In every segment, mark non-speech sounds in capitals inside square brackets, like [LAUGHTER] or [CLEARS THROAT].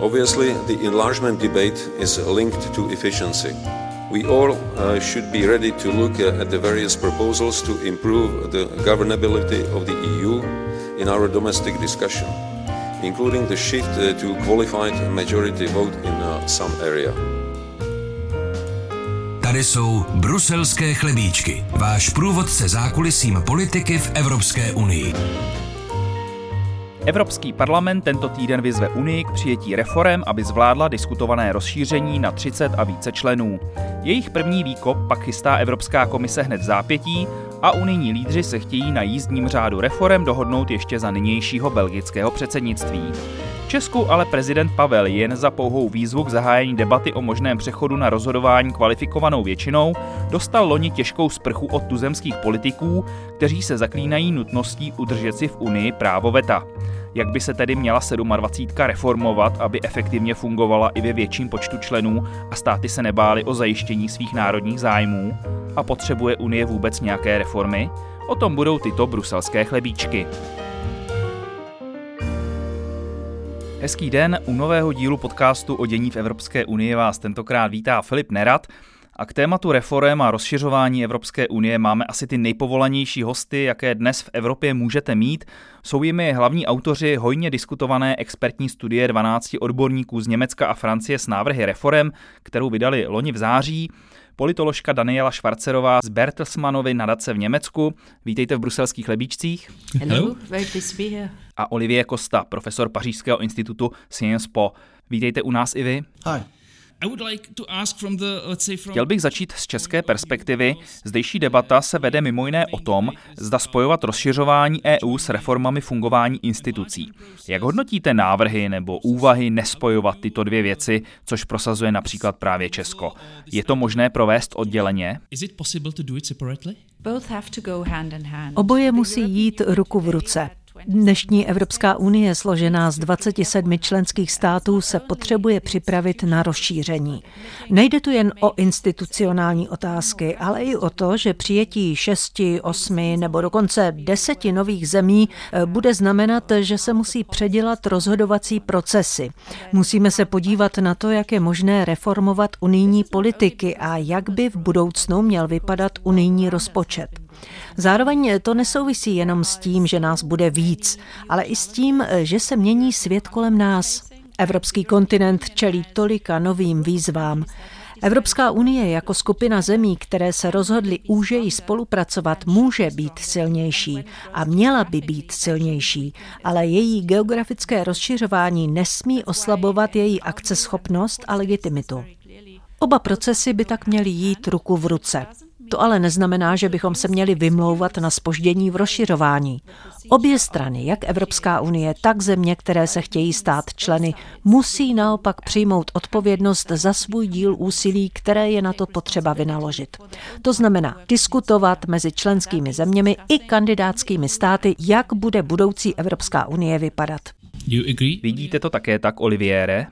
Obviously, the enlargement debate is linked to efficiency. We all uh, should be ready to look uh, at the various proposals to improve the governability of the EU in our domestic discussion, including the shift uh, to qualified majority vote in uh, some area. Tady jsou bruselské chlebíčky, váš průvodce zákulisím politiky v Evropské unii. Evropský parlament tento týden vyzve Unii k přijetí reform, aby zvládla diskutované rozšíření na 30 a více členů. Jejich první výkop pak chystá Evropská komise hned v zápětí a unijní lídři se chtějí na jízdním řádu reform dohodnout ještě za nynějšího belgického předsednictví. Česku ale prezident Pavel jen za pouhou výzvu k zahájení debaty o možném přechodu na rozhodování kvalifikovanou většinou dostal loni těžkou sprchu od tuzemských politiků, kteří se zaklínají nutností udržet si v Unii právo veta. Jak by se tedy měla 27. reformovat, aby efektivně fungovala i ve větším počtu členů a státy se nebály o zajištění svých národních zájmů? A potřebuje Unie vůbec nějaké reformy? O tom budou tyto bruselské chlebíčky. Hezký den, u nového dílu podcastu o dění v Evropské unii vás tentokrát vítá Filip Nerad. A k tématu reform a rozšiřování Evropské unie máme asi ty nejpovolanější hosty, jaké dnes v Evropě můžete mít. Jsou jimi hlavní autoři hojně diskutované expertní studie 12 odborníků z Německa a Francie s návrhy reform, kterou vydali loni v září politoložka Daniela Švarcerová z Bertelsmannovy nadace v Německu. Vítejte v bruselských lebíčcích. Hello, very pleased to be here. A Olivier Costa, profesor Pařížského institutu Sciences Po. Vítejte u nás i vy. Hi. Chtěl bych začít z české perspektivy. Zdejší debata se vede mimo jiné o tom, zda spojovat rozšiřování EU s reformami fungování institucí. Jak hodnotíte návrhy nebo úvahy nespojovat tyto dvě věci, což prosazuje například právě Česko? Je to možné provést odděleně? Oboje musí jít ruku v ruce. Dnešní Evropská unie, složená z 27 členských států, se potřebuje připravit na rozšíření. Nejde tu jen o institucionální otázky, ale i o to, že přijetí šesti, osmi nebo dokonce deseti nových zemí eh, bude znamenat, že se musí předělat rozhodovací procesy. Musíme se podívat na to, jak je možné reformovat unijní politiky a jak by v budoucnu měl vypadat unijní rozpočet. Zároveň to nesouvisí jenom s tím, že nás bude víc, ale i s tím, že se mění svět kolem nás. Evropský kontinent čelí tolika novým výzvám. Evropská unie jako skupina zemí, které se rozhodly úžeji spolupracovat, může být silnější a měla by být silnější, ale její geografické rozšiřování nesmí oslabovat její akceschopnost a legitimitu. Oba procesy by tak měly jít ruku v ruce. To ale neznamená, že bychom se měli vymlouvat na spoždění v rozšiřování. Obě strany, jak Evropská unie, tak země, které se chtějí stát členy, musí naopak přijmout odpovědnost za svůj díl úsilí, které je na to potřeba vynaložit. To znamená diskutovat mezi členskými zeměmi i kandidátskými státy, jak bude budoucí Evropská unie vypadat. Vidíte to také tak, Oliviere?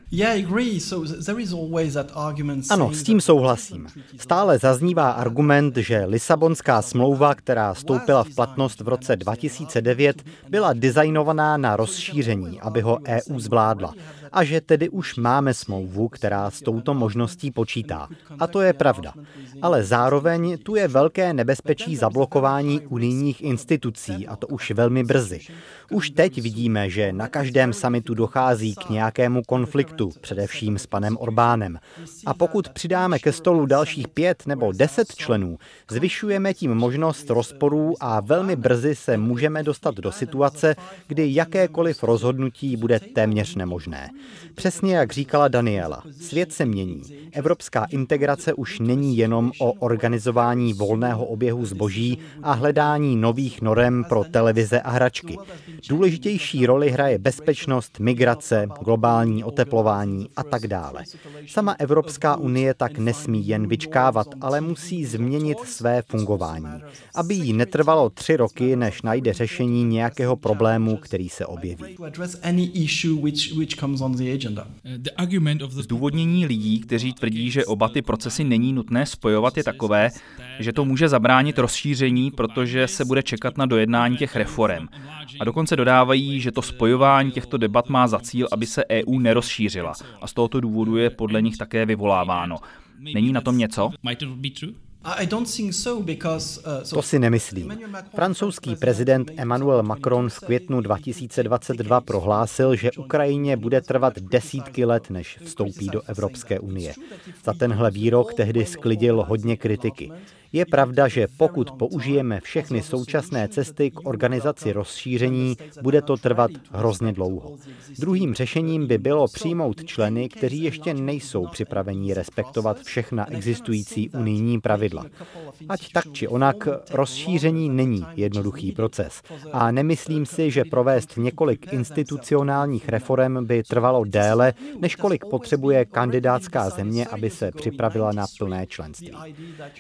Ano, s tím souhlasím. Stále zaznívá argument, že Lisabonská smlouva, která stoupila v platnost v roce 2009, byla designovaná na rozšíření, aby ho EU zvládla a že tedy už máme smlouvu, která s touto možností počítá. A to je pravda. Ale zároveň tu je velké nebezpečí zablokování unijních institucí a to už velmi brzy. Už teď vidíme, že na každém samitu dochází k nějakému konfliktu, především s panem Orbánem. A pokud přidáme ke stolu dalších pět nebo deset členů, zvyšujeme tím možnost rozporů a velmi brzy se můžeme dostat do situace, kdy jakékoliv rozhodnutí bude téměř nemožné. Přesně jak říkala Daniela, svět se mění. Evropská integrace už není jenom o organizování volného oběhu zboží a hledání nových norem pro televize a hračky. Důležitější roli hraje bezpečnost, migrace, globální oteplování a tak dále. Sama Evropská unie tak nesmí jen vyčkávat, ale musí změnit své fungování, aby jí netrvalo tři roky, než najde řešení nějakého problému, který se objeví. Zdůvodnění lidí, kteří tvrdí, že oba ty procesy není nutné spojovat, je takové, že to může zabránit rozšíření, protože se bude čekat na dojednání těch reform. A dokonce dodávají, že to spojování těch těchto debat má za cíl, aby se EU nerozšířila a z tohoto důvodu je podle nich také vyvoláváno. Není na tom něco? Uh, to si nemyslím. Francouzský prezident Emmanuel Macron v květnu 2022 prohlásil, že Ukrajině bude trvat desítky let, než vstoupí do Evropské unie. Za tenhle výrok tehdy sklidil hodně kritiky. Je pravda, že pokud použijeme všechny současné cesty k organizaci rozšíření, bude to trvat hrozně dlouho. Druhým řešením by bylo přijmout členy, kteří ještě nejsou připraveni respektovat všechna existující unijní pravidla. Ať tak či onak, rozšíření není jednoduchý proces. A nemyslím si, že provést několik institucionálních reform by trvalo déle, než kolik potřebuje kandidátská země, aby se připravila na plné členství.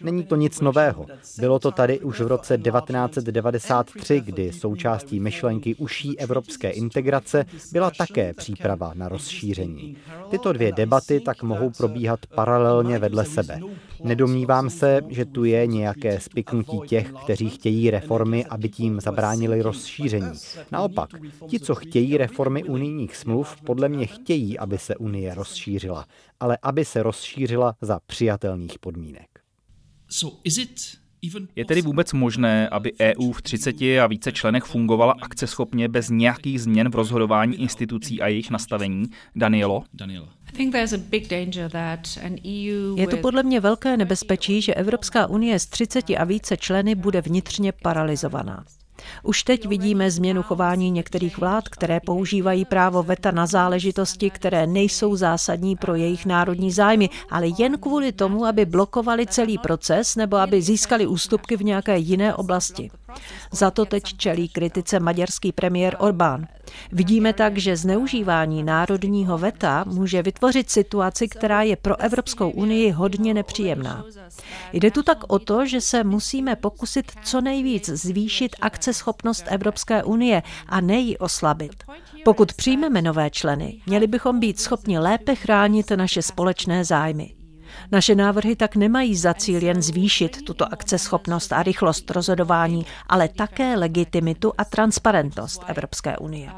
Není to nic nového. Bylo to tady už v roce 1993, kdy součástí myšlenky uší evropské integrace byla také příprava na rozšíření. Tyto dvě debaty tak mohou probíhat paralelně vedle sebe. Nedomnívám se, že tu je nějaké spiknutí těch, kteří chtějí reformy, aby tím zabránili rozšíření. Naopak, ti, co chtějí reformy unijních smluv, podle mě chtějí, aby se Unie rozšířila, ale aby se rozšířila za přijatelných podmínek. Je tedy vůbec možné, aby EU v 30 a více členech fungovala akceschopně bez nějakých změn v rozhodování institucí a jejich nastavení? Danielo? Je to podle mě velké nebezpečí, že Evropská unie s 30 a více členy bude vnitřně paralizovaná. Už teď vidíme změnu chování některých vlád, které používají právo veta na záležitosti, které nejsou zásadní pro jejich národní zájmy, ale jen kvůli tomu, aby blokovali celý proces nebo aby získali ústupky v nějaké jiné oblasti. Za to teď čelí kritice maďarský premiér Orbán. Vidíme tak, že zneužívání národního veta může vytvořit situaci, která je pro Evropskou unii hodně nepříjemná. Jde tu tak o to, že se musíme pokusit co nejvíc zvýšit akceschopnost Evropské unie a ne ji oslabit. Pokud přijmeme nové členy, měli bychom být schopni lépe chránit naše společné zájmy. Naše návrhy tak nemají za cíl jen zvýšit tuto akceschopnost a rychlost rozhodování, ale také legitimitu a transparentnost Evropské unie.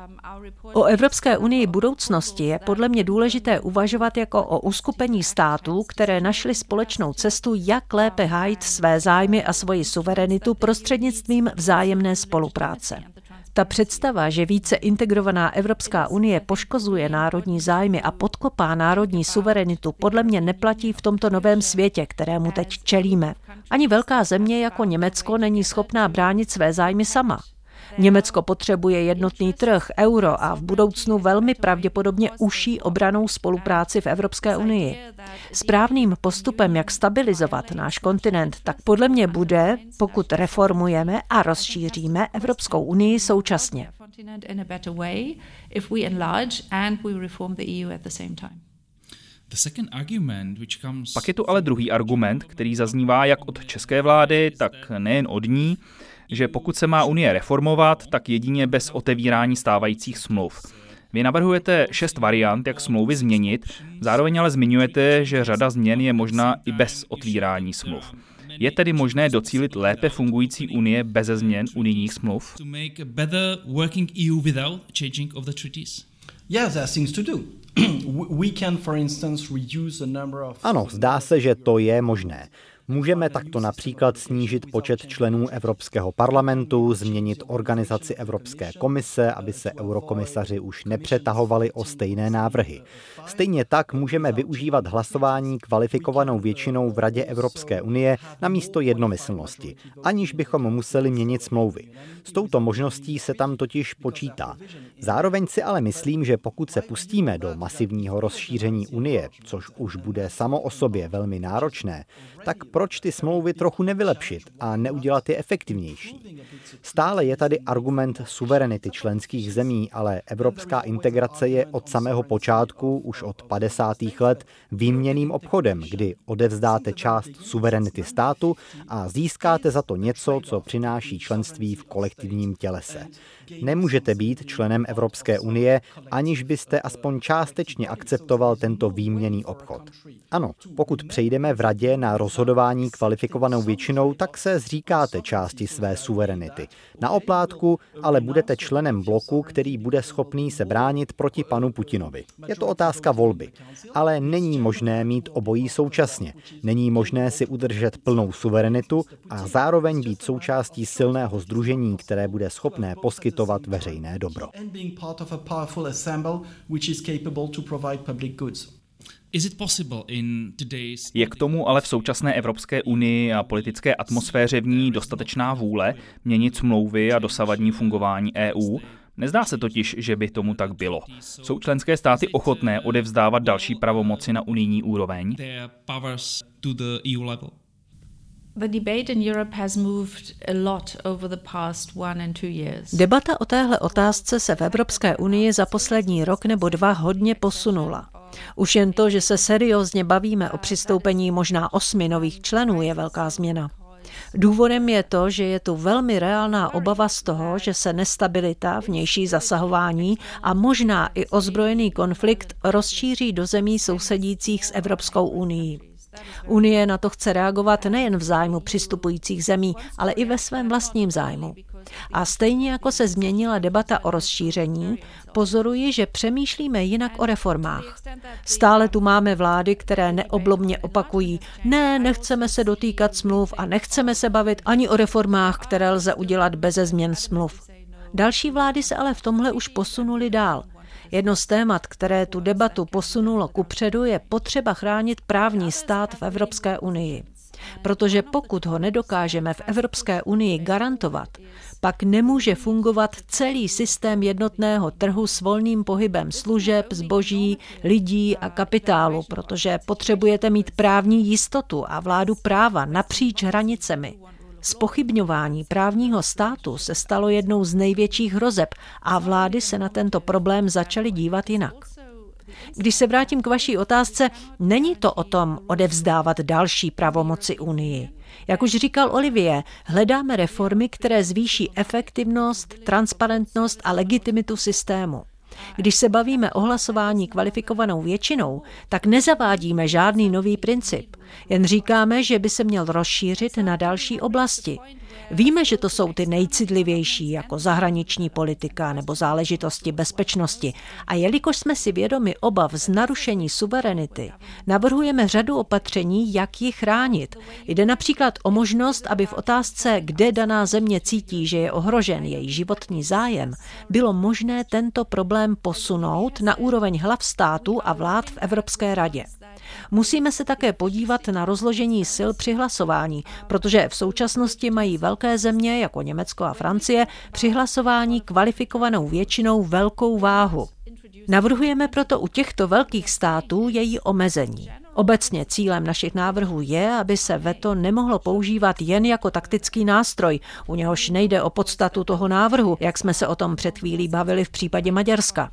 O Evropské unii budoucnosti je podle mě důležité uvažovat jako o uskupení států, které našly společnou cestu, jak lépe hájit své zájmy a svoji suverenitu prostřednictvím vzájemné spolupráce. Ta představa, že více integrovaná Evropská unie poškozuje národní zájmy a podkopá národní suverenitu, podle mě neplatí v tomto novém světě, kterému teď čelíme. Ani velká země jako Německo není schopná bránit své zájmy sama. Německo potřebuje jednotný trh, euro a v budoucnu velmi pravděpodobně uší obranou spolupráci v Evropské unii. Správným postupem, jak stabilizovat náš kontinent, tak podle mě bude, pokud reformujeme a rozšíříme Evropskou unii současně. Pak je tu ale druhý argument, který zaznívá jak od české vlády, tak nejen od ní, že pokud se má Unie reformovat, tak jedině bez otevírání stávajících smluv. Vy navrhujete šest variant, jak smlouvy změnit, zároveň ale zmiňujete, že řada změn je možná i bez otvírání smluv. Je tedy možné docílit lépe fungující unie bez změn unijních smluv? [CLEARS THROAT] Ano, zdá se, že to je možné. Můžeme takto například snížit počet členů Evropského parlamentu, změnit organizaci Evropské komise, aby se eurokomisaři už nepřetahovali o stejné návrhy. Stejně tak můžeme využívat hlasování kvalifikovanou většinou v Radě Evropské unie na místo jednomyslnosti, aniž bychom museli měnit smlouvy. S touto možností se tam totiž počítá. Zároveň si ale myslím, že pokud se pustíme do masivního rozšíření Unie, což už bude samo o sobě velmi náročné, tak proč ty smlouvy trochu nevylepšit a neudělat je efektivnější? Stále je tady argument suverenity členských zemí, ale evropská integrace je od samého počátku, už od 50. let, výměným obchodem, kdy odevzdáte část suverenity státu a získáte za to něco, co přináší členství v kolektivním tělese. Nemůžete být členem Evropské unie, aniž byste aspoň částečně akceptoval tento výměný obchod. Ano, pokud přejdeme v radě na rozhodování kvalifikovanou většinou, tak se zříkáte části své suverenity. Na oplátku ale budete členem bloku, který bude schopný se bránit proti panu Putinovi. Je to otázka volby. Ale není možné mít obojí současně. Není možné si udržet plnou suverenitu a zároveň být součástí silného združení, které bude schopné poskytovat veřejné dobro. Je k tomu ale v současné Evropské unii a politické atmosféře v ní dostatečná vůle měnit smlouvy a dosavadní fungování EU? Nezdá se totiž, že by tomu tak bylo. Jsou členské státy ochotné odevzdávat další pravomoci na unijní úroveň? Debata o téhle otázce se v Evropské unii za poslední rok nebo dva hodně posunula. Už jen to, že se seriózně bavíme o přistoupení možná osmi nových členů, je velká změna. Důvodem je to, že je tu velmi reálná obava z toho, že se nestabilita, vnější zasahování a možná i ozbrojený konflikt rozšíří do zemí sousedících s Evropskou unii. Unie na to chce reagovat nejen v zájmu přistupujících zemí, ale i ve svém vlastním zájmu. A stejně jako se změnila debata o rozšíření, pozoruji, že přemýšlíme jinak o reformách. Stále tu máme vlády, které neoblomně opakují, ne, nechceme se dotýkat smluv a nechceme se bavit ani o reformách, které lze udělat beze změn smluv. Další vlády se ale v tomhle už posunuli dál. Jedno z témat, které tu debatu posunulo kupředu, je potřeba chránit právní stát v Evropské unii. Protože pokud ho nedokážeme v Evropské unii garantovat, pak nemůže fungovat celý systém jednotného trhu s volným pohybem služeb, zboží, lidí a kapitálu, protože potřebujete mít právní jistotu a vládu práva napříč hranicemi. Spochybňování právního státu se stalo jednou z největších hrozeb a vlády se na tento problém začaly dívat jinak. Když se vrátím k vaší otázce, není to o tom odevzdávat další pravomoci Unii. Jak už říkal Olivier, hledáme reformy, které zvýší efektivnost, transparentnost a legitimitu systému. Když se bavíme o hlasování kvalifikovanou většinou, tak nezavádíme žádný nový princip. Jen říkáme, že by se měl rozšířit na další oblasti. Víme, že to jsou ty nejcitlivější, jako zahraniční politika nebo záležitosti bezpečnosti. A jelikož jsme si vědomi obav z narušení suverenity, navrhujeme řadu opatření, jak ji chránit. Jde například o možnost, aby v otázce, kde daná země cítí, že je ohrožen její životní zájem, bylo možné tento problém posunout na úroveň hlav států a vlád v Evropské radě. Musíme se také podívat na rozložení sil při hlasování, protože v současnosti mají velké země jako Německo a Francie při hlasování kvalifikovanou většinou velkou váhu. Navrhujeme proto u těchto velkých států její omezení. Obecně cílem našich návrhů je, aby se veto nemohlo používat jen jako taktický nástroj, u něhož nejde o podstatu toho návrhu, jak jsme se o tom před chvílí bavili v případě Maďarska.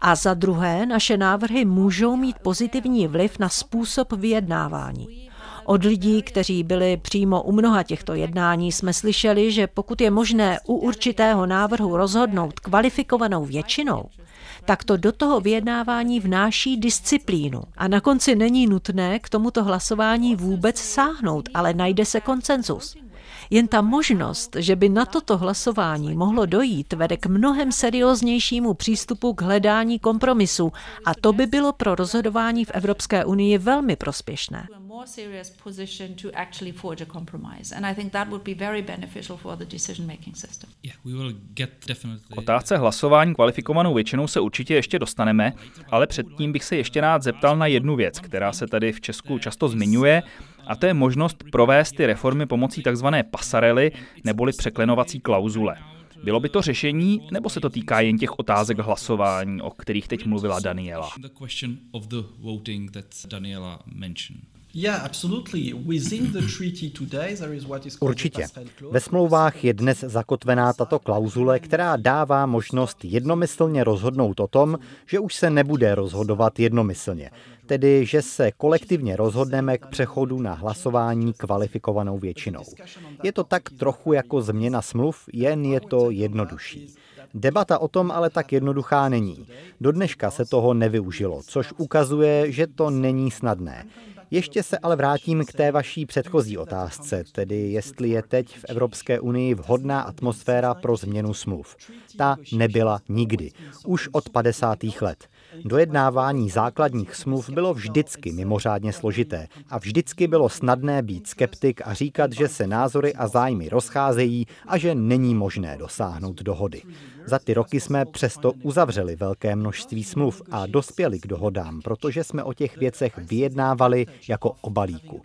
A za druhé, naše návrhy můžou mít pozitivní vliv na způsob vyjednávání. Od lidí, kteří byli přímo u mnoha těchto jednání, jsme slyšeli, že pokud je možné u určitého návrhu rozhodnout kvalifikovanou většinou, tak to do toho vyjednávání vnáší disciplínu. A na konci není nutné k tomuto hlasování vůbec sáhnout, ale najde se koncenzus. Jen ta možnost, že by na toto hlasování mohlo dojít, vede k mnohem serióznějšímu přístupu k hledání kompromisu a to by bylo pro rozhodování v Evropské unii velmi prospěšné. K otázce hlasování kvalifikovanou většinou se určitě ještě dostaneme, ale předtím bych se ještě rád zeptal na jednu věc, která se tady v Česku často zmiňuje, a to je možnost provést ty reformy pomocí takzvané pasarely neboli překlenovací klauzule. Bylo by to řešení, nebo se to týká jen těch otázek hlasování, o kterých teď mluvila Daniela? Určitě. Ve smlouvách je dnes zakotvená tato klauzule, která dává možnost jednomyslně rozhodnout o tom, že už se nebude rozhodovat jednomyslně. Tedy, že se kolektivně rozhodneme k přechodu na hlasování kvalifikovanou většinou. Je to tak trochu jako změna smluv, jen je to jednodušší. Debata o tom ale tak jednoduchá není. Do dneška se toho nevyužilo, což ukazuje, že to není snadné. Ještě se ale vrátím k té vaší předchozí otázce, tedy jestli je teď v Evropské unii vhodná atmosféra pro změnu smluv. Ta nebyla nikdy, už od 50. let. Dojednávání základních smluv bylo vždycky mimořádně složité a vždycky bylo snadné být skeptik a říkat, že se názory a zájmy rozcházejí a že není možné dosáhnout dohody. Za ty roky jsme přesto uzavřeli velké množství smluv a dospěli k dohodám, protože jsme o těch věcech vyjednávali jako o balíku.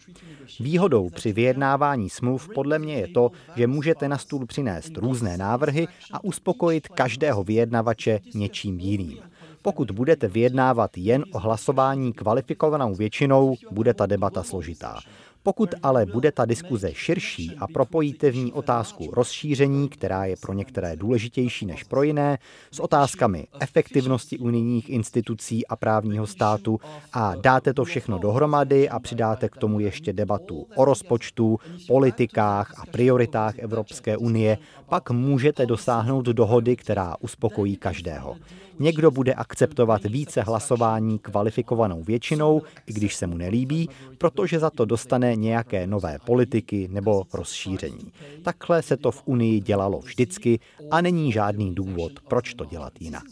Výhodou při vyjednávání smluv podle mě je to, že můžete na stůl přinést různé návrhy a uspokojit každého vyjednavače něčím jiným. Pokud budete vyjednávat jen o hlasování kvalifikovanou většinou, bude ta debata složitá. Pokud ale bude ta diskuze širší a propojíte v ní otázku rozšíření, která je pro některé důležitější než pro jiné, s otázkami efektivnosti unijních institucí a právního státu a dáte to všechno dohromady a přidáte k tomu ještě debatu o rozpočtu, politikách a prioritách Evropské unie, pak můžete dosáhnout dohody, která uspokojí každého. Někdo bude akceptovat více hlasování kvalifikovanou většinou, i když se mu nelíbí, protože za to dostane nějaké nové politiky nebo rozšíření. Takhle se to v Unii dělalo vždycky a není žádný důvod, proč to dělat jinak.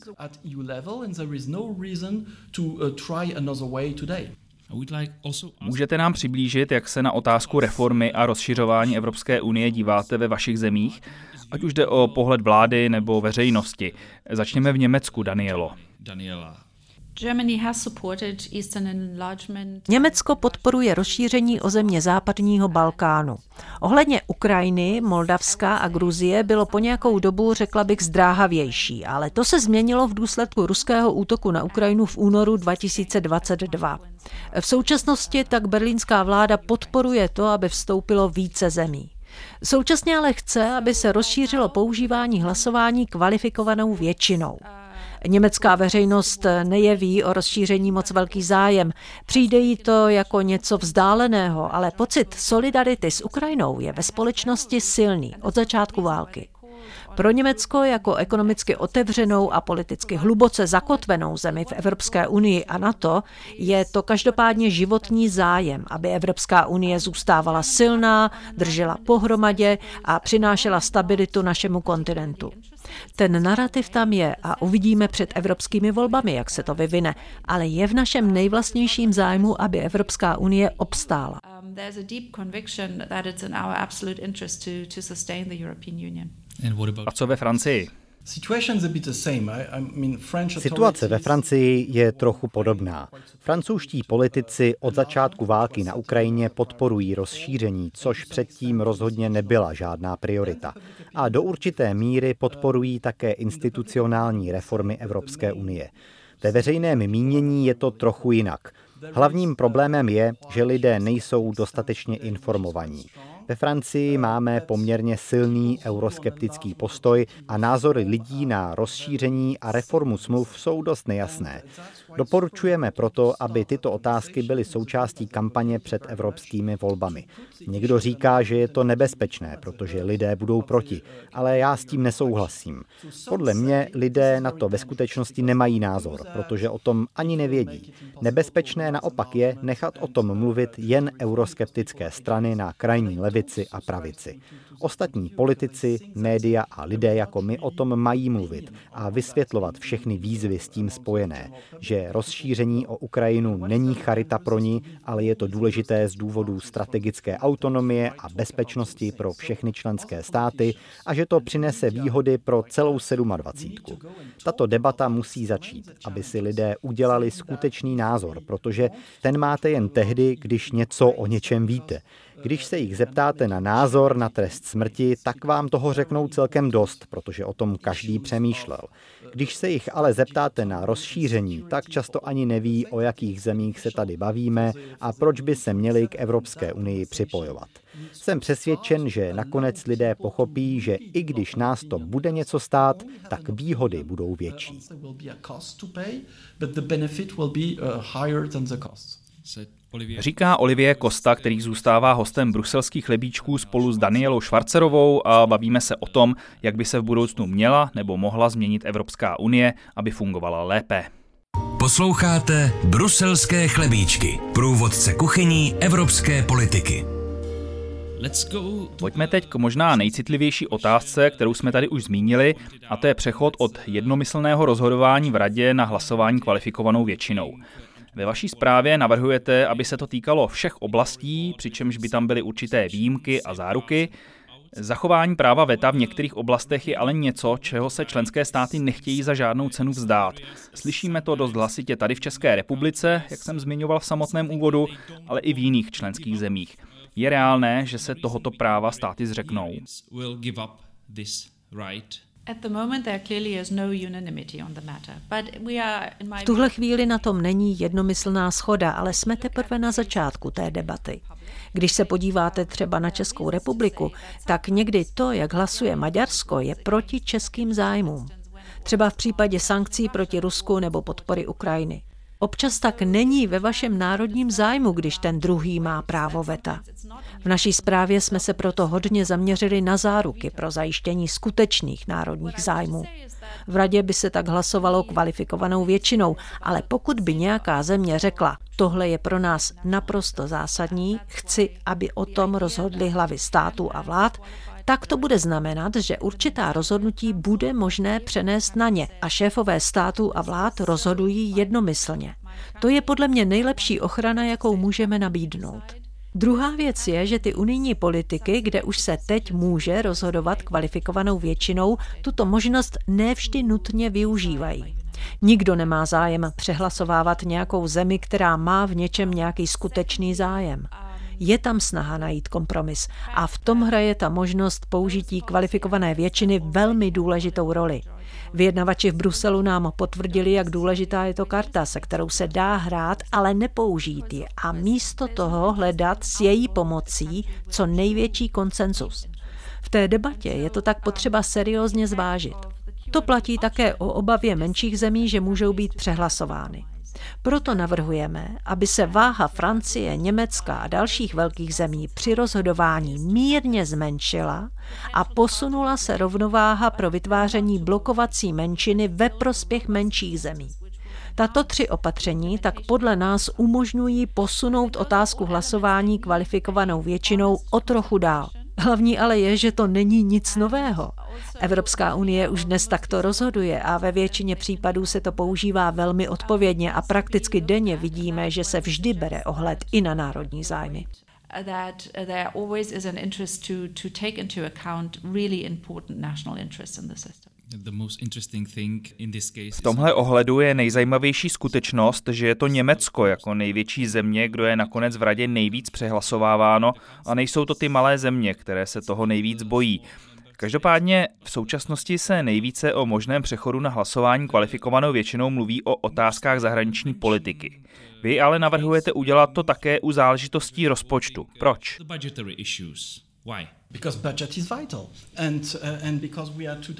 Můžete nám přiblížit, jak se na otázku reformy a rozšiřování Evropské unie díváte ve vašich zemích? Ať už jde o pohled vlády nebo veřejnosti. Začněme v Německu, Danielo. Daniela. Německo podporuje rozšíření o země západního Balkánu. Ohledně Ukrajiny, Moldavska a Gruzie bylo po nějakou dobu, řekla bych, zdráhavější, ale to se změnilo v důsledku ruského útoku na Ukrajinu v únoru 2022. V současnosti tak berlínská vláda podporuje to, aby vstoupilo více zemí. Současně ale chce, aby se rozšířilo používání hlasování kvalifikovanou většinou. Německá veřejnost nejeví o rozšíření moc velký zájem. Přijde jí to jako něco vzdáleného, ale pocit solidarity s Ukrajinou je ve společnosti silný od začátku války. Pro Německo jako ekonomicky otevřenou a politicky hluboce zakotvenou zemi v Evropské unii a NATO je to každopádně životní zájem, aby Evropská unie zůstávala silná, držela pohromadě a přinášela stabilitu našemu kontinentu. Ten narrativ tam je a uvidíme před evropskými volbami, jak se to vyvine, ale je v našem nejvlastnějším zájmu, aby Evropská unie obstála. Um, there's a deep conviction that it's in our absolute interest to, to sustain the European Union. A co ve Francii? Situace ve Francii je trochu podobná. Francouzští politici od začátku války na Ukrajině podporují rozšíření, což předtím rozhodně nebyla žádná priorita. A do určité míry podporují také institucionální reformy Evropské unie. Ve veřejném mínění je to trochu jinak. Hlavním problémem je, že lidé nejsou dostatečně informovaní. Ve Francii máme poměrně silný euroskeptický postoj a názory lidí na rozšíření a reformu smluv jsou dost nejasné. Doporučujeme proto, aby tyto otázky byly součástí kampaně před evropskými volbami. Někdo říká, že je to nebezpečné, protože lidé budou proti, ale já s tím nesouhlasím. Podle mě lidé na to ve skutečnosti nemají názor, protože o tom ani nevědí. Nebezpečné naopak je nechat o tom mluvit jen euroskeptické strany na krajní levici a pravici. Ostatní politici, média a lidé jako my o tom mají mluvit a vysvětlovat všechny výzvy s tím spojené, že rozšíření o Ukrajinu není charita pro ní, ale je to důležité z důvodu strategické autonomie a bezpečnosti pro všechny členské státy a že to přinese výhody pro celou 27. Tato debata musí začít, aby si lidé udělali skutečný názor, protože ten máte jen tehdy, když něco o něčem víte. Když se jich zeptáte na názor na trest smrti, tak vám toho řeknou celkem dost, protože o tom každý přemýšlel. Když se jich ale zeptáte na rozšíření, tak často ani neví, o jakých zemích se tady bavíme a proč by se měli k Evropské unii připojovat. Jsem přesvědčen, že nakonec lidé pochopí, že i když nás to bude něco stát, tak výhody budou větší. Říká Olivie Kosta, který zůstává hostem bruselských lebíčků spolu s Danielou Švarcerovou a bavíme se o tom, jak by se v budoucnu měla nebo mohla změnit Evropská unie, aby fungovala lépe. Posloucháte Bruselské chlebíčky, průvodce kuchyní evropské politiky. Pojďme teď k možná nejcitlivější otázce, kterou jsme tady už zmínili, a to je přechod od jednomyslného rozhodování v radě na hlasování kvalifikovanou většinou. Ve vaší zprávě navrhujete, aby se to týkalo všech oblastí, přičemž by tam byly určité výjimky a záruky. Zachování práva VETA v některých oblastech je ale něco, čeho se členské státy nechtějí za žádnou cenu vzdát. Slyšíme to dost hlasitě tady v České republice, jak jsem zmiňoval v samotném úvodu, ale i v jiných členských zemích. Je reálné, že se tohoto práva státy zřeknou. V tuhle chvíli na tom není jednomyslná schoda, ale jsme teprve na začátku té debaty. Když se podíváte třeba na Českou republiku, tak někdy to, jak hlasuje Maďarsko, je proti českým zájmům. Třeba v případě sankcí proti Rusku nebo podpory Ukrajiny. Občas tak není ve vašem národním zájmu, když ten druhý má právo veta. V naší zprávě jsme se proto hodně zaměřili na záruky pro zajištění skutečných národních zájmů. V radě by se tak hlasovalo kvalifikovanou většinou, ale pokud by nějaká země řekla, tohle je pro nás naprosto zásadní, chci, aby o tom rozhodly hlavy států a vlád, tak to bude znamenat, že určitá rozhodnutí bude možné přenést na ně a šéfové států a vlád rozhodují jednomyslně. To je podle mě nejlepší ochrana, jakou můžeme nabídnout. Druhá věc je, že ty unijní politiky, kde už se teď může rozhodovat kvalifikovanou většinou, tuto možnost nevždy nutně využívají. Nikdo nemá zájem přehlasovávat nějakou zemi, která má v něčem nějaký skutečný zájem. Je tam snaha najít kompromis a v tom hraje ta možnost použití kvalifikované většiny velmi důležitou roli. Vyjednavači v Bruselu nám potvrdili, jak důležitá je to karta, se kterou se dá hrát, ale nepoužít ji a místo toho hledat s její pomocí co největší konsenzus. V té debatě je to tak potřeba seriózně zvážit. To platí také o obavě menších zemí, že můžou být přehlasovány. Proto navrhujeme, aby se váha Francie, Německa a dalších velkých zemí při rozhodování mírně zmenšila a posunula se rovnováha pro vytváření blokovací menšiny ve prospěch menších zemí. Tato tři opatření tak podle nás umožňují posunout otázku hlasování kvalifikovanou většinou o trochu dál. Hlavní ale je, že to není nic nového. Evropská unie už dnes takto rozhoduje a ve většině případů se to používá velmi odpovědně a prakticky denně vidíme, že se vždy bere ohled i na národní zájmy. That there. V tomhle ohledu je nejzajímavější skutečnost, že je to Německo jako největší země, kdo je nakonec v radě nejvíc přehlasováváno a nejsou to ty malé země, které se toho nejvíc bojí. Každopádně v současnosti se nejvíce o možném přechodu na hlasování kvalifikovanou většinou mluví o otázkách zahraniční politiky. Vy ale navrhujete udělat to také u záležitostí rozpočtu. Proč?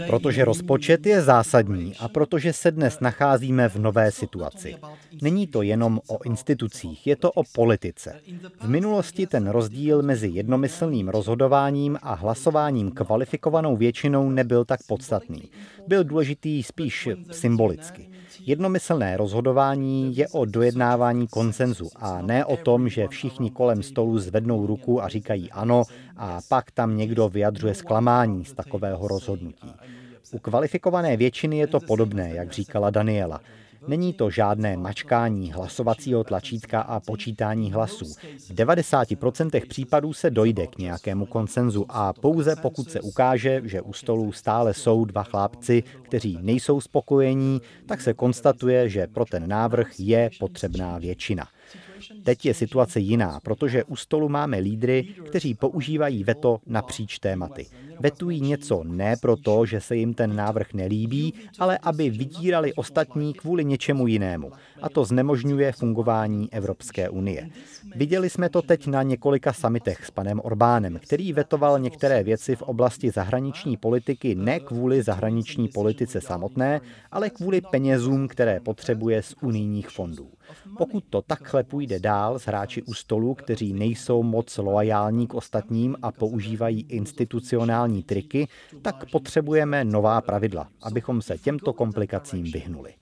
Protože rozpočet je zásadní a protože se dnes nacházíme v nové situaci. Není to jenom o institucích, je to o politice. V minulosti ten rozdíl mezi jednomyslným rozhodováním a hlasováním kvalifikovanou většinou nebyl tak podstatný. Byl důležitý spíš symbolicky. Jednomyslné rozhodování je o dojednávání konsenzu a ne o tom, že všichni kolem stolu zvednou ruku a říkají ano a pak tam někdo vyjadřuje zklamání z takového rozhodnutí. U kvalifikované většiny je to podobné, jak říkala Daniela. Není to žádné mačkání hlasovacího tlačítka a počítání hlasů. V 90% případů se dojde k nějakému konsenzu a pouze pokud se ukáže, že u stolu stále jsou dva chlápci, kteří nejsou spokojení, tak se konstatuje, že pro ten návrh je potřebná většina. Teď je situace jiná, protože u stolu máme lídry, kteří používají veto napříč tématy. Vetují něco ne proto, že se jim ten návrh nelíbí, ale aby vydírali ostatní kvůli něčemu jinému. A to znemožňuje fungování Evropské unie. Viděli jsme to teď na několika samitech s panem Orbánem, který vetoval některé věci v oblasti zahraniční politiky ne kvůli zahraniční politice samotné, ale kvůli penězům, které potřebuje z unijních fondů. Pokud to tak rychle půjde dál s hráči u stolu, kteří nejsou moc loajální k ostatním a používají institucionální triky, tak potřebujeme nová pravidla, abychom se těmto komplikacím vyhnuli.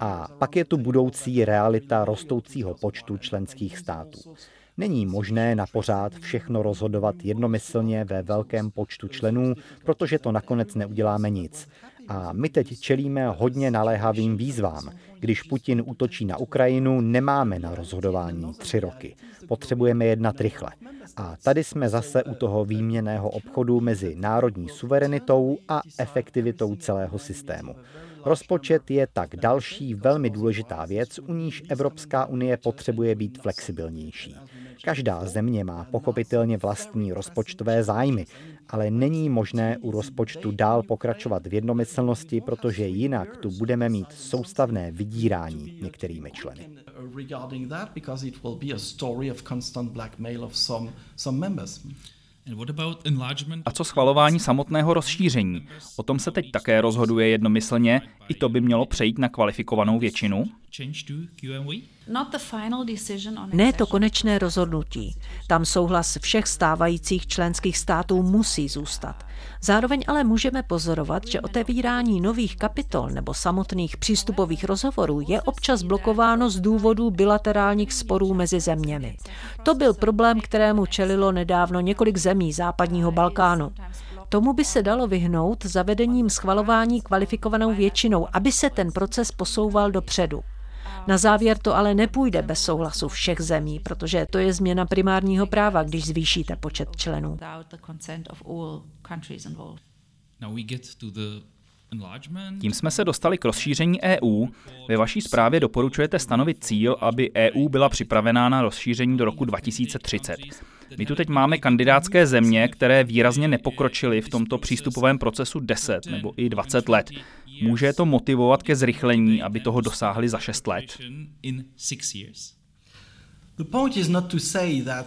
A pak je tu budoucí realita rostoucího počtu členských států. Není možné na pořád všechno rozhodovat jednomyslně ve velkém počtu členů, protože to nakonec neuděláme nic. A my teď čelíme hodně naléhavým výzvám. Když Putin útočí na Ukrajinu, nemáme na rozhodování tři roky. Potřebujeme jednat rychle. A tady jsme zase u toho výměného obchodu mezi národní suverenitou a efektivitou celého systému. Rozpočet je tak další velmi důležitá věc, u níž Evropská unie potřebuje být flexibilnější. Každá země má pochopitelně vlastní rozpočtové zájmy, ale není možné u rozpočtu dál pokračovat v jednomyslnosti, protože jinak tu budeme mít soustavné vydírání některými členy. A co schvalování samotného rozšíření? O tom se teď také rozhoduje jednomyslně. I to by mělo přejít na kvalifikovanou většinu? Ne to konečné rozhodnutí. Tam souhlas všech stávajících členských států musí zůstat. Zároveň ale můžeme pozorovat, že otevírání nových kapitol nebo samotných přístupových rozhovorů je občas blokováno z důvodu bilaterálních sporů mezi zeměmi. To byl problém, kterému čelilo nedávno několik zemí západního Balkánu. Tomu by se dalo vyhnout zavedením schvalování kvalifikovanou většinou, aby se ten proces posouval dopředu. Na závěr to ale nepůjde bez souhlasu všech zemí, protože to je změna primárního práva, když zvýšíte počet členů. Tím jsme se dostali k rozšíření EU. Ve vaší zprávě doporučujete stanovit cíl, aby EU byla připravená na rozšíření do roku 2030. My tu teď máme kandidátské země, které výrazně nepokročily v tomto přístupovém procesu 10 nebo i 20 let. Může to motivovat ke zrychlení, aby toho dosáhli za 6 let?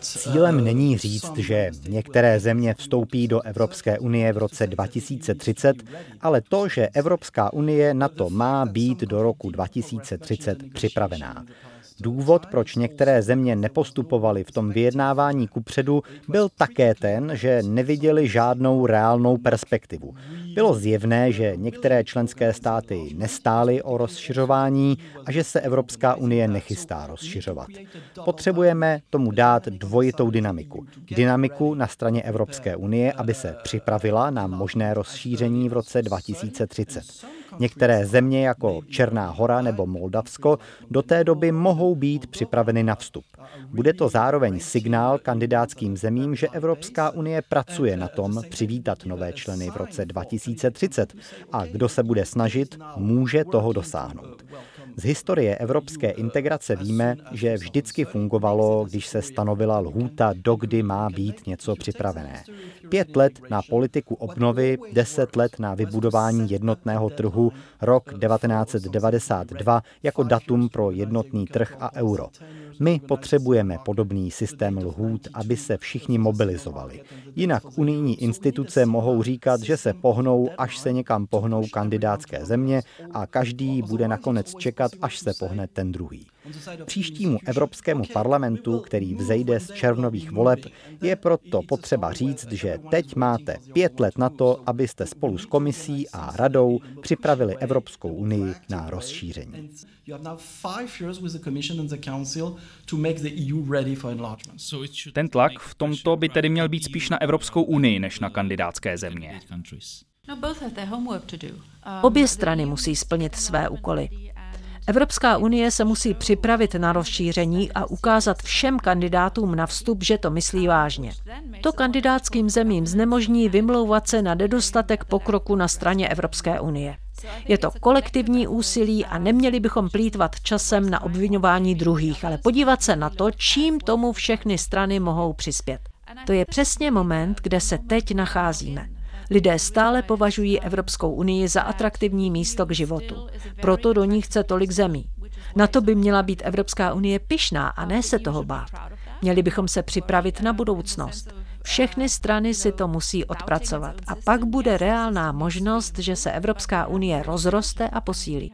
Cílem není říct, že některé země vstoupí do Evropské unie v roce 2030, ale to, že Evropská unie na to má být do roku 2030 připravená. Důvod, proč některé země nepostupovaly v tom vyjednávání kupředu, byl také ten, že neviděli žádnou reálnou perspektivu. Bylo zjevné, že některé členské státy nestály o rozšiřování a že se Evropská unie nechystá rozšiřovat. Potřebujeme tomu dát dvojitou dynamiku. Dynamiku na straně Evropské unie, aby se připravila na možné rozšíření v roce 2030. Některé země jako Černá hora nebo Moldavsko do té doby mohou být připraveny na vstup. Bude to zároveň signál kandidátským zemím, že Evropská unie pracuje na tom přivítat nové členy v roce 2030 a kdo se bude snažit, může toho dosáhnout. Z historie evropské integrace víme, že vždycky fungovalo, když se stanovila lhůta, dokdy má být něco připravené. Pět let na politiku obnovy, deset let na vybudování jednotného trhu, rok 1992 jako datum pro jednotný trh a euro. My potřebujeme podobný systém lhůt, aby se všichni mobilizovali. Jinak unijní instituce mohou říkat, že se pohnou, až se někam pohnou kandidátské země a každý bude nakonec čekat, až se pohne ten druhý. Příštímu Evropskému parlamentu, který vzejde z červnových voleb, je proto potřeba říct, že teď máte pět let na to, abyste spolu s komisí a radou připravili Evropskou unii na rozšíření. Ten tlak v tomto by tedy měl být spíš na Evropskou unii než na kandidátské země. No, Obě strany musí splnit své úkoly. Evropská unie se musí připravit na rozšíření a ukázat všem kandidátům na vstup, že to myslí vážně. To kandidátským zemím znemožní vymlouvat se na nedostatek pokroku na straně Evropské unie. Je to kolektivní úsilí a neměli bychom plítvat časem na obvinování druhých, ale podívat se na to, čím tomu všechny strany mohou přispět. To je přesně moment, kde se teď nacházíme. Lidé stále považují Evropskou unii za atraktivní místo k životu. Proto do ní chce tolik zemí. Na to by měla být Evropská unie pyšná a ne se toho bát. Měli bychom se připravit na budoucnost. Všechny strany si to musí odpracovat a pak bude reálná možnost, že se Evropská unie rozroste a posílí.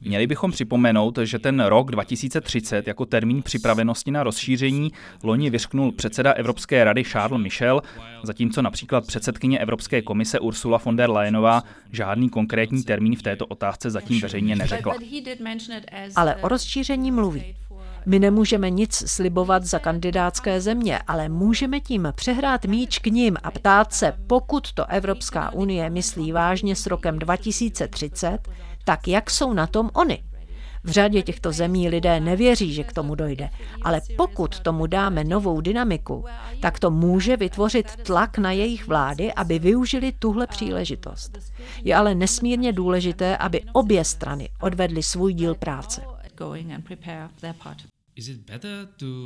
Měli bychom připomenout, že ten rok 2030 jako termín připravenosti na rozšíření loni vyřknul předseda Evropské rady Charles Michel, zatímco například předsedkyně Evropské komise Ursula von der Leyenová žádný konkrétní termín v této otázce zatím veřejně neřekla. Ale o rozšíření mluví. My nemůžeme nic slibovat za kandidátské země, ale můžeme tím přehrát míč k ním a ptát se, pokud to Evropská unie myslí vážně s rokem 2030, tak jak jsou na tom oni? V řadě těchto zemí lidé nevěří, že k tomu dojde, ale pokud tomu dáme novou dynamiku, tak to může vytvořit tlak na jejich vlády, aby využili tuhle příležitost. Je ale nesmírně důležité, aby obě strany odvedly svůj díl práce.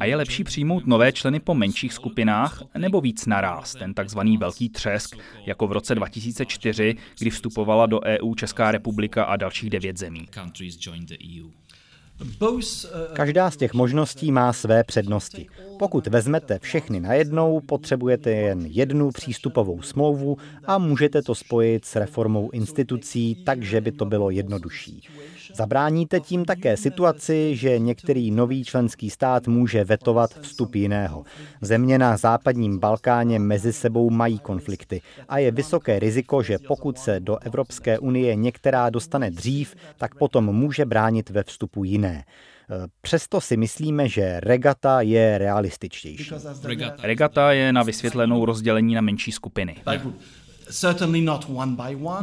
A je lepší přijmout nové členy po menších skupinách nebo víc naráz, ten takzvaný velký třesk, jako v roce 2004, kdy vstupovala do EU Česká republika a dalších devět zemí. Každá z těch možností má své přednosti. Pokud vezmete všechny najednou, potřebujete jen jednu přístupovou smlouvu a můžete to spojit s reformou institucí, takže by to bylo jednodušší. Zabráníte tím také situaci, že některý nový členský stát může vetovat vstup jiného. Země na západním Balkáně mezi sebou mají konflikty a je vysoké riziko, že pokud se do Evropské unie některá dostane dřív, tak potom může bránit ve vstupu jiné. Přesto si myslíme, že regata je realističtější. Regata je na vysvětlenou rozdělení na menší skupiny.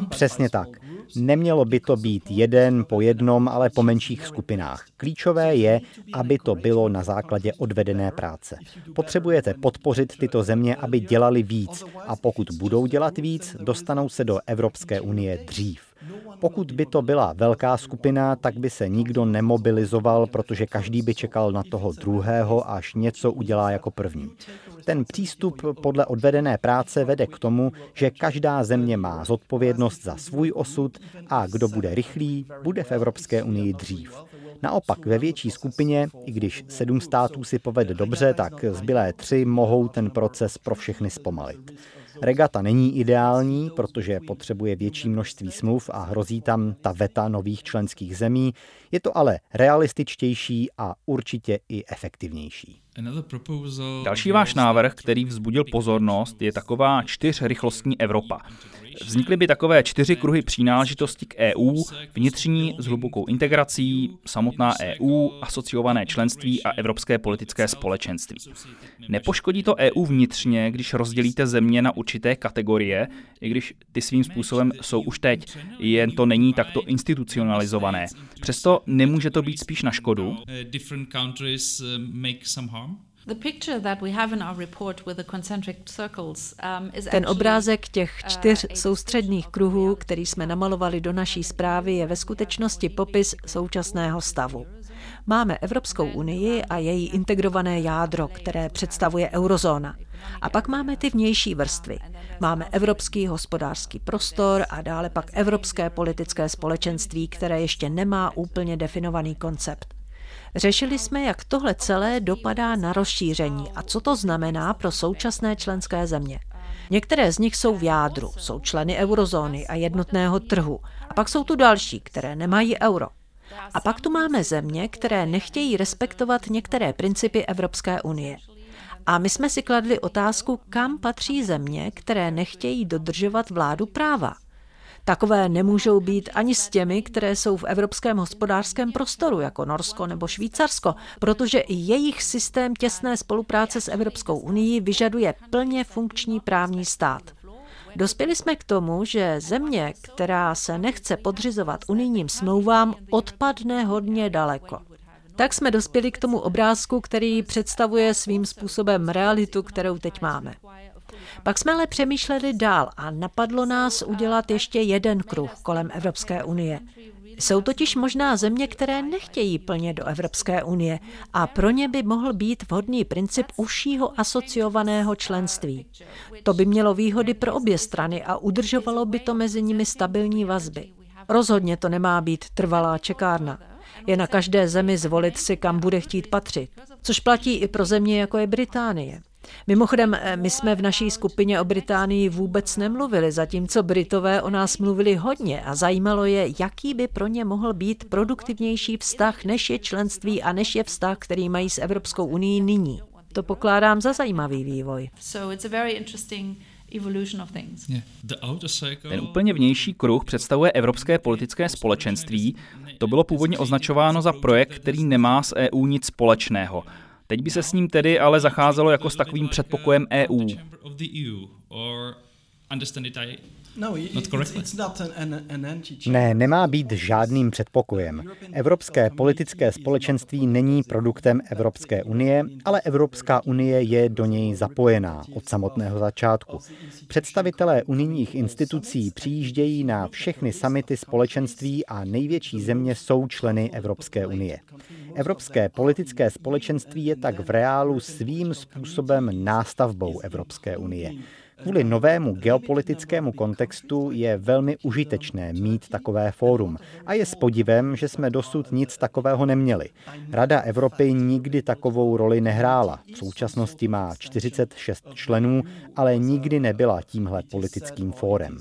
Přesně tak. Nemělo by to být jeden po jednom, ale po menších skupinách. Klíčové je, aby to bylo na základě odvedené práce. Potřebujete podpořit tyto země, aby dělali víc a pokud budou dělat víc, dostanou se do Evropské unie dřív. Pokud by to byla velká skupina, tak by se nikdo nemobilizoval, protože každý by čekal na toho druhého, až něco udělá jako první. Ten přístup podle odvedené práce vede k tomu, že každá země má zodpovědnost za svůj osud a kdo bude rychlý, bude v Evropské unii dřív. Naopak ve větší skupině, i když sedm států si povede dobře, tak zbylé tři mohou ten proces pro všechny zpomalit. Regata není ideální, protože potřebuje větší množství smluv a hrozí tam ta veta nových členských zemí. Je to ale realističtější a určitě i efektivnější. Další váš návrh, který vzbudil pozornost, je taková čtyřrychlostní Evropa. Vznikly by takové čtyři kruhy přínáležitosti k EU, vnitřní s hlubokou integrací, samotná EU, asociované členství a evropské politické společenství. Nepoškodí to EU vnitřně, když rozdělíte země na určité kategorie, i když ty svým způsobem jsou už teď, jen to není takto institucionalizované. Přesto nemůže to být spíš na škodu? Ten obrázek těch uh, čtyř soustředních kruhů, který jsme namalovali do naší zprávy, je ve skutečnosti popis současného stavu. Máme Evropskou unii a její integrované jádro, které představuje eurozóna. A pak máme ty vnější vrstvy. Máme evropský hospodářský prostor a dále pak evropské politické společenství, které ještě nemá úplně definovaný koncept. Řešili jsme, jak tohle celé dopadá na rozšíření a co to znamená pro současné členské země. Některé z nich jsou v jádru, jsou členy eurozóny a jednotného trhu. A pak jsou tu další, které nemají euro. A pak tu máme země, které nechtějí respektovat některé principy Evropské unie. A my jsme si kladli otázku, kam patří země, které nechtějí dodržovat vládu práva. Takové nemůžou být ani s těmi, které jsou v evropském hospodářském prostoru, jako Norsko nebo Švýcarsko, protože i jejich systém těsné spolupráce s Evropskou unii vyžaduje plně funkční právní stát. Dospěli jsme k tomu, že země, která se nechce podřizovat unijním smlouvám, odpadne hodně daleko. Tak jsme dospěli k tomu obrázku, který představuje svým způsobem realitu, kterou teď máme. Pak jsme ale přemýšleli dál a napadlo nás udělat ještě jeden kruh kolem Evropské unie. Jsou totiž možná země, které nechtějí plně do Evropské unie a pro ně by mohl být vhodný princip užšího asociovaného členství. To by mělo výhody pro obě strany a udržovalo by to mezi nimi stabilní vazby. Rozhodně to nemá být trvalá čekárna. Je na každé zemi zvolit si, kam bude chtít patřit, což platí i pro země jako je Británie. Mimochodem, eh, my jsme v naší skupině o Británii vůbec nemluvili, zatímco Britové o nás mluvili hodně a zajímalo je, jaký by pro ně mohl být produktivnější vztah, než je členství a než je vztah, který mají s Evropskou unii nyní. To pokládám za zajímavý vývoj. Ten úplně vnější kruh představuje Evropské politické společenství. To bylo původně označováno za projekt, který nemá s EU nic společného. Teď by se s ním tedy ale zacházelo jako s takovým předpokojem EU. No, ne, nemá být žádným předpokojem. Evropské politické společenství není produktem Evropské unie, ale Evropská unie je do něj zapojená od samotného začátku. Představitelé unijních institucí přijíždějí na všechny samity společenství a největší země jsou členy Evropské unie. Evropské politické společenství je tak v reálu svým způsobem nástavbou Evropské unie. Kvůli novému geopolitickému kontextu je velmi užitečné mít takové fórum a je s podivem, že jsme dosud nic takového neměli. Rada Evropy nikdy takovou roli nehrála. V současnosti má 46 členů, ale nikdy nebyla tímhle politickým fórem.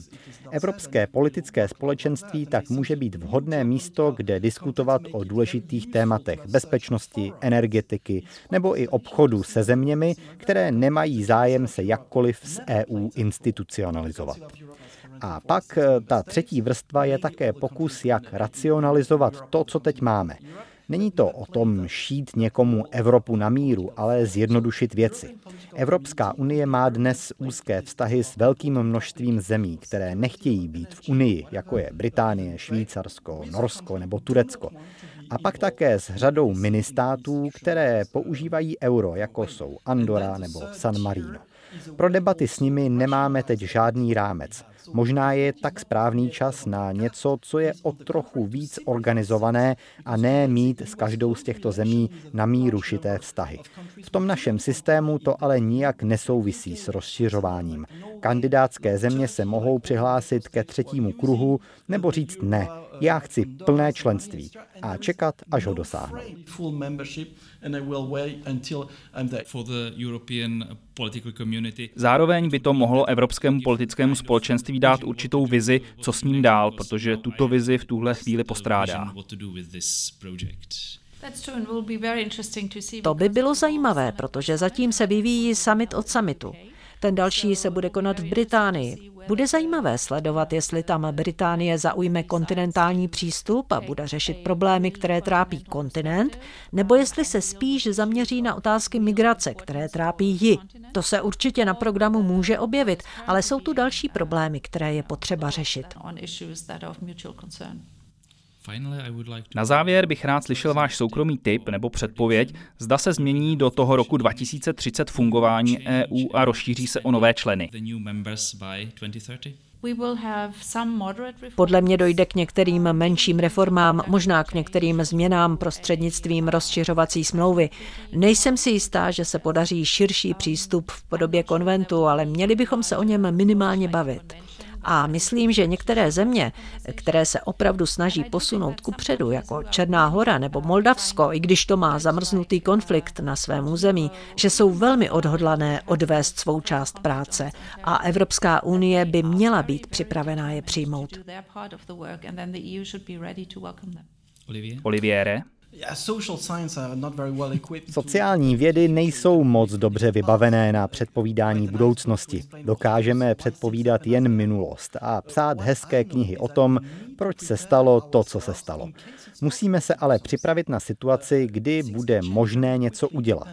Evropské politické společenství tak může být vhodné místo, kde diskutovat o důležitých tématech bezpečnosti, energetiky nebo i obchodu se zeměmi, které nemají zájem se jakkoliv s EU institucionalizovat. A pak eh, ta třetí vrstva je také pokus, jak racionalizovat to, co teď máme. Není to o tom šít někomu Evropu na míru, ale zjednodušit věci. Evropská unie má dnes úzké vztahy s velkým množstvím zemí, které nechtějí být v unii, jako je Británie, Švýcarsko, Norsko nebo Turecko. A pak také s řadou ministátů, které používají euro, jako jsou Andora nebo San Marino. Pro debaty s nimi nemáme teď žádný rámec. Možná je tak správný čas na něco, co je o trochu víc organizované a ne mít s každou z těchto zemí na míru šité vztahy. V tom našem systému to ale nijak nesouvisí s rozšiřováním. Kandidátské země se mohou přihlásit ke třetímu kruhu nebo říct ne. Já chci plné členství a čekat, až ho dosáhnu. Zároveň by to mohlo evropskému politickému společenství dát určitou vizi, co s ním dál, protože tuto vizi v tuhle chvíli postrádá. To by bylo zajímavé, protože zatím se vyvíjí summit od summitu. Ten další se bude konat v Británii. Bude zajímavé sledovat, jestli tam Británie zaujme kontinentální přístup a bude řešit problémy, které trápí kontinent, nebo jestli se spíš zaměří na otázky migrace, které trápí ji. To se určitě na programu může objevit, ale jsou tu další problémy, které je potřeba řešit. Na závěr bych rád slyšel váš soukromý tip nebo předpověď, zda se změní do toho roku 2030 fungování EU a rozšíří se o nové členy. Podle mě dojde k některým menším reformám, možná k některým změnám prostřednictvím rozšiřovací smlouvy. Nejsem si jistá, že se podaří širší přístup v podobě konventu, ale měli bychom se o něm minimálně bavit. A myslím, že některé země, které se opravdu snaží posunout ku předu, jako Černá hora nebo Moldavsko, i když to má zamrznutý konflikt na svém území, že jsou velmi odhodlané odvést svou část práce a Evropská unie by měla být připravená je přijmout. Oliviere? Sociální vědy nejsou moc dobře vybavené na předpovídání budoucnosti. Dokážeme předpovídat jen minulost a psát hezké knihy o tom, proč se stalo to, co se stalo. Musíme se ale připravit na situaci, kdy bude možné něco udělat.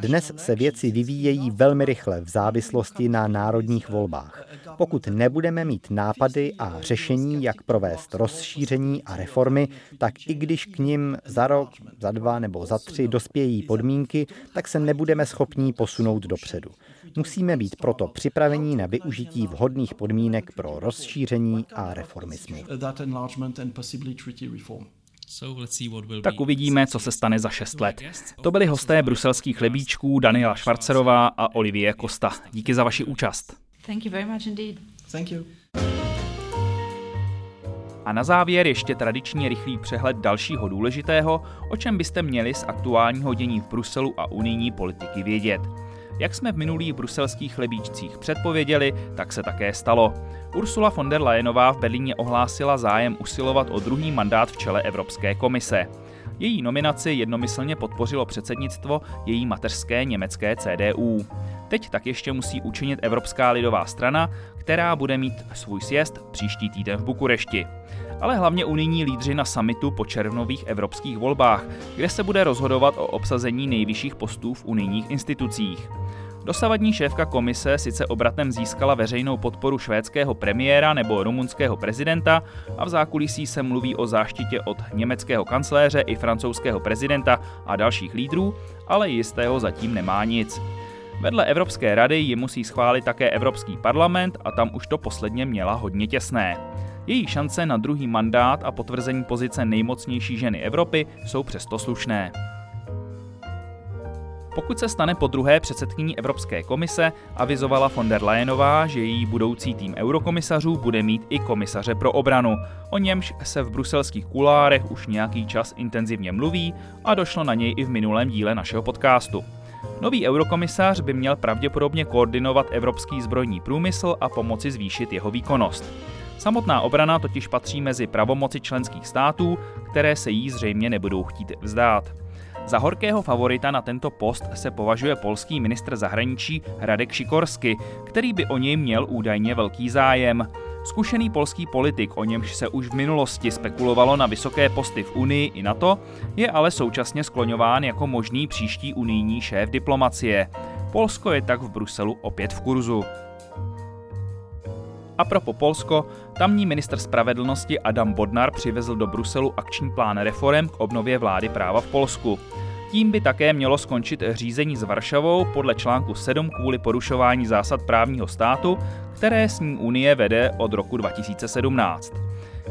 Dnes se věci vyvíjejí velmi rychle v závislosti na národních volbách. Pokud nebudeme mít nápady a řešení, jak provést rozšíření a reformy, tak i když k nim za rok, za dva nebo za tři dospějí podmínky, tak se nebudeme schopní posunout dopředu. Musíme být proto připravení na využití vhodných podmínek pro rozšíření a reformismu. Tak uvidíme, co se stane za šest let. To byli hosté bruselských chlebíčků Daniela Švarcerová a Olivie Costa. Díky za vaši účast. Thank you very much indeed. Thank you. A na závěr ještě tradiční rychlý přehled dalšího důležitého, o čem byste měli z aktuálního dění v Bruselu a unijní politiky vědět. Jak jsme v minulých bruselských chlebíčcích předpověděli, tak se také stalo. Ursula von der Leyenová v Berlíně ohlásila zájem usilovat o druhý mandát v čele Evropské komise. Její nominaci jednomyslně podpořilo předsednictvo její mateřské německé CDU. Teď tak ještě musí učinit Evropská lidová strana, která bude mít svůj sjezd příští týden v Bukurešti. Ale hlavně unijní lídři na samitu po červnových evropských volbách, kde se bude rozhodovat o obsazení nejvyšších postů v unijních institucích. Dosavadní šéfka komise sice obratem získala veřejnou podporu švédského premiéra nebo rumunského prezidenta a v zákulisí se mluví o záštitě od německého kancléře i francouzského prezidenta a dalších lídrů, ale jistého zatím nemá nic. Vedle Evropské rady ji musí schválit také Evropský parlament a tam už to posledně měla hodně těsné. Její šance na druhý mandát a potvrzení pozice nejmocnější ženy Evropy jsou přesto slušné. Pokud se stane po druhé předsedkyní Evropské komise, avizovala von der Leyenová, že její budoucí tým eurokomisařů bude mít i komisaře pro obranu. O němž se v bruselských kulárech už nějaký čas intenzivně mluví a došlo na něj i v minulém díle našeho podcastu. Nový eurokomisař by měl pravděpodobně koordinovat evropský zbrojní průmysl a pomoci zvýšit jeho výkonnost. Samotná obrana totiž patří mezi pravomoci členských států, které se jí zřejmě nebudou chtít vzdát. Za horkého favorita na tento post se považuje polský ministr zahraničí Radek Šikorsky, který by o něj měl údajně velký zájem. Zkušený polský politik, o němž se už v minulosti spekulovalo na vysoké posty v Unii i NATO, je ale současně skloňován jako možný příští unijní šéf diplomacie. Polsko je tak v Bruselu opět v kurzu. A pro Polsko, tamní minister spravedlnosti Adam Bodnar přivezl do Bruselu akční plán reform k obnově vlády práva v Polsku. Tím by také mělo skončit řízení s Varšavou podle článku 7 kvůli porušování zásad právního státu, které s ní Unie vede od roku 2017.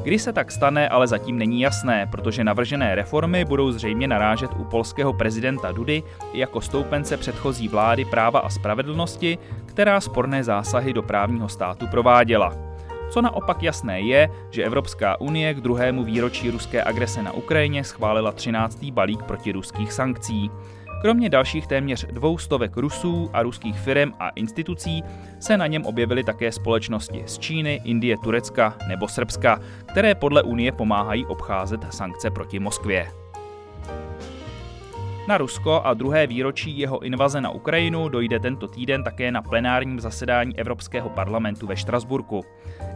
Kdy se tak stane, ale zatím není jasné, protože navržené reformy budou zřejmě narážet u polského prezidenta Dudy jako stoupence předchozí vlády práva a spravedlnosti, která sporné zásahy do právního státu prováděla. Co naopak jasné je, že Evropská unie k druhému výročí ruské agrese na Ukrajině schválila 13. balík protiruských sankcí. Kromě dalších téměř dvou stovek Rusů a ruských firm a institucí se na něm objevily také společnosti z Číny, Indie, Turecka nebo Srbska, které podle Unie pomáhají obcházet sankce proti Moskvě. Na Rusko a druhé výročí jeho invaze na Ukrajinu dojde tento týden také na plenárním zasedání Evropského parlamentu ve Štrasburku.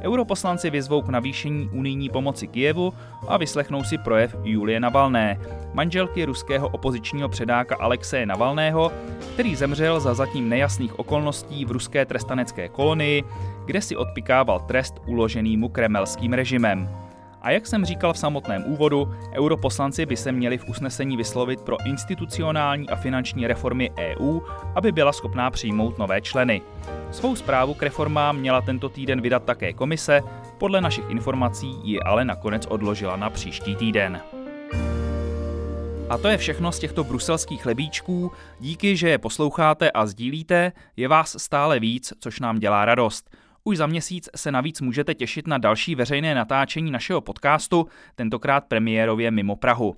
Europoslanci vyzvou k navýšení unijní pomoci Kijevu a vyslechnou si projev Julie Navalné, manželky ruského opozičního předáka Alexeje Navalného, který zemřel za zatím nejasných okolností v ruské trestanecké kolonii, kde si odpikával trest uložený mu kremelským režimem. A jak jsem říkal v samotném úvodu, europoslanci by se měli v usnesení vyslovit pro institucionální a finanční reformy EU, aby byla schopná přijmout nové členy. Svou zprávu k reformám měla tento týden vydat také komise, podle našich informací ji ale nakonec odložila na příští týden. A to je všechno z těchto bruselských lebíčků. Díky, že je posloucháte a sdílíte, je vás stále víc, což nám dělá radost. Už za měsíc se navíc můžete těšit na další veřejné natáčení našeho podcastu, tentokrát premiérově mimo Prahu.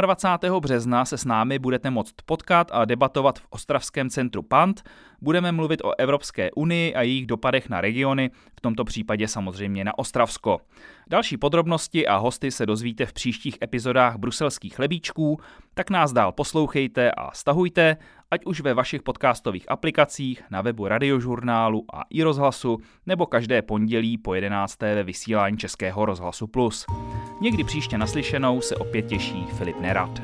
27. března se s námi budete moct potkat a debatovat v Ostravském centru PANT. Budeme mluvit o Evropské unii a jejich dopadech na regiony, v tomto případě samozřejmě na Ostravsko. Další podrobnosti a hosty se dozvíte v příštích epizodách bruselských lebíčků, tak nás dál poslouchejte a stahujte, ať už ve vašich podcastových aplikacích, na webu radiožurnálu a i rozhlasu, nebo každé pondělí po 11. ve vysílání Českého rozhlasu Plus. Někdy příště naslyšenou se opět těší Filip Nerad.